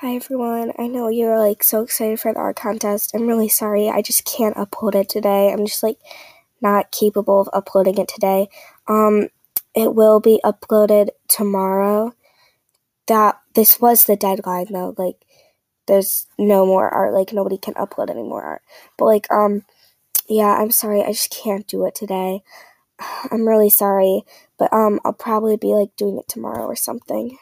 Hi everyone. I know you're like so excited for the art contest. I'm really sorry. I just can't upload it today. I'm just like not capable of uploading it today. Um it will be uploaded tomorrow. That this was the deadline though. Like there's no more art. Like nobody can upload any more art. But like um yeah, I'm sorry. I just can't do it today. I'm really sorry, but um I'll probably be like doing it tomorrow or something.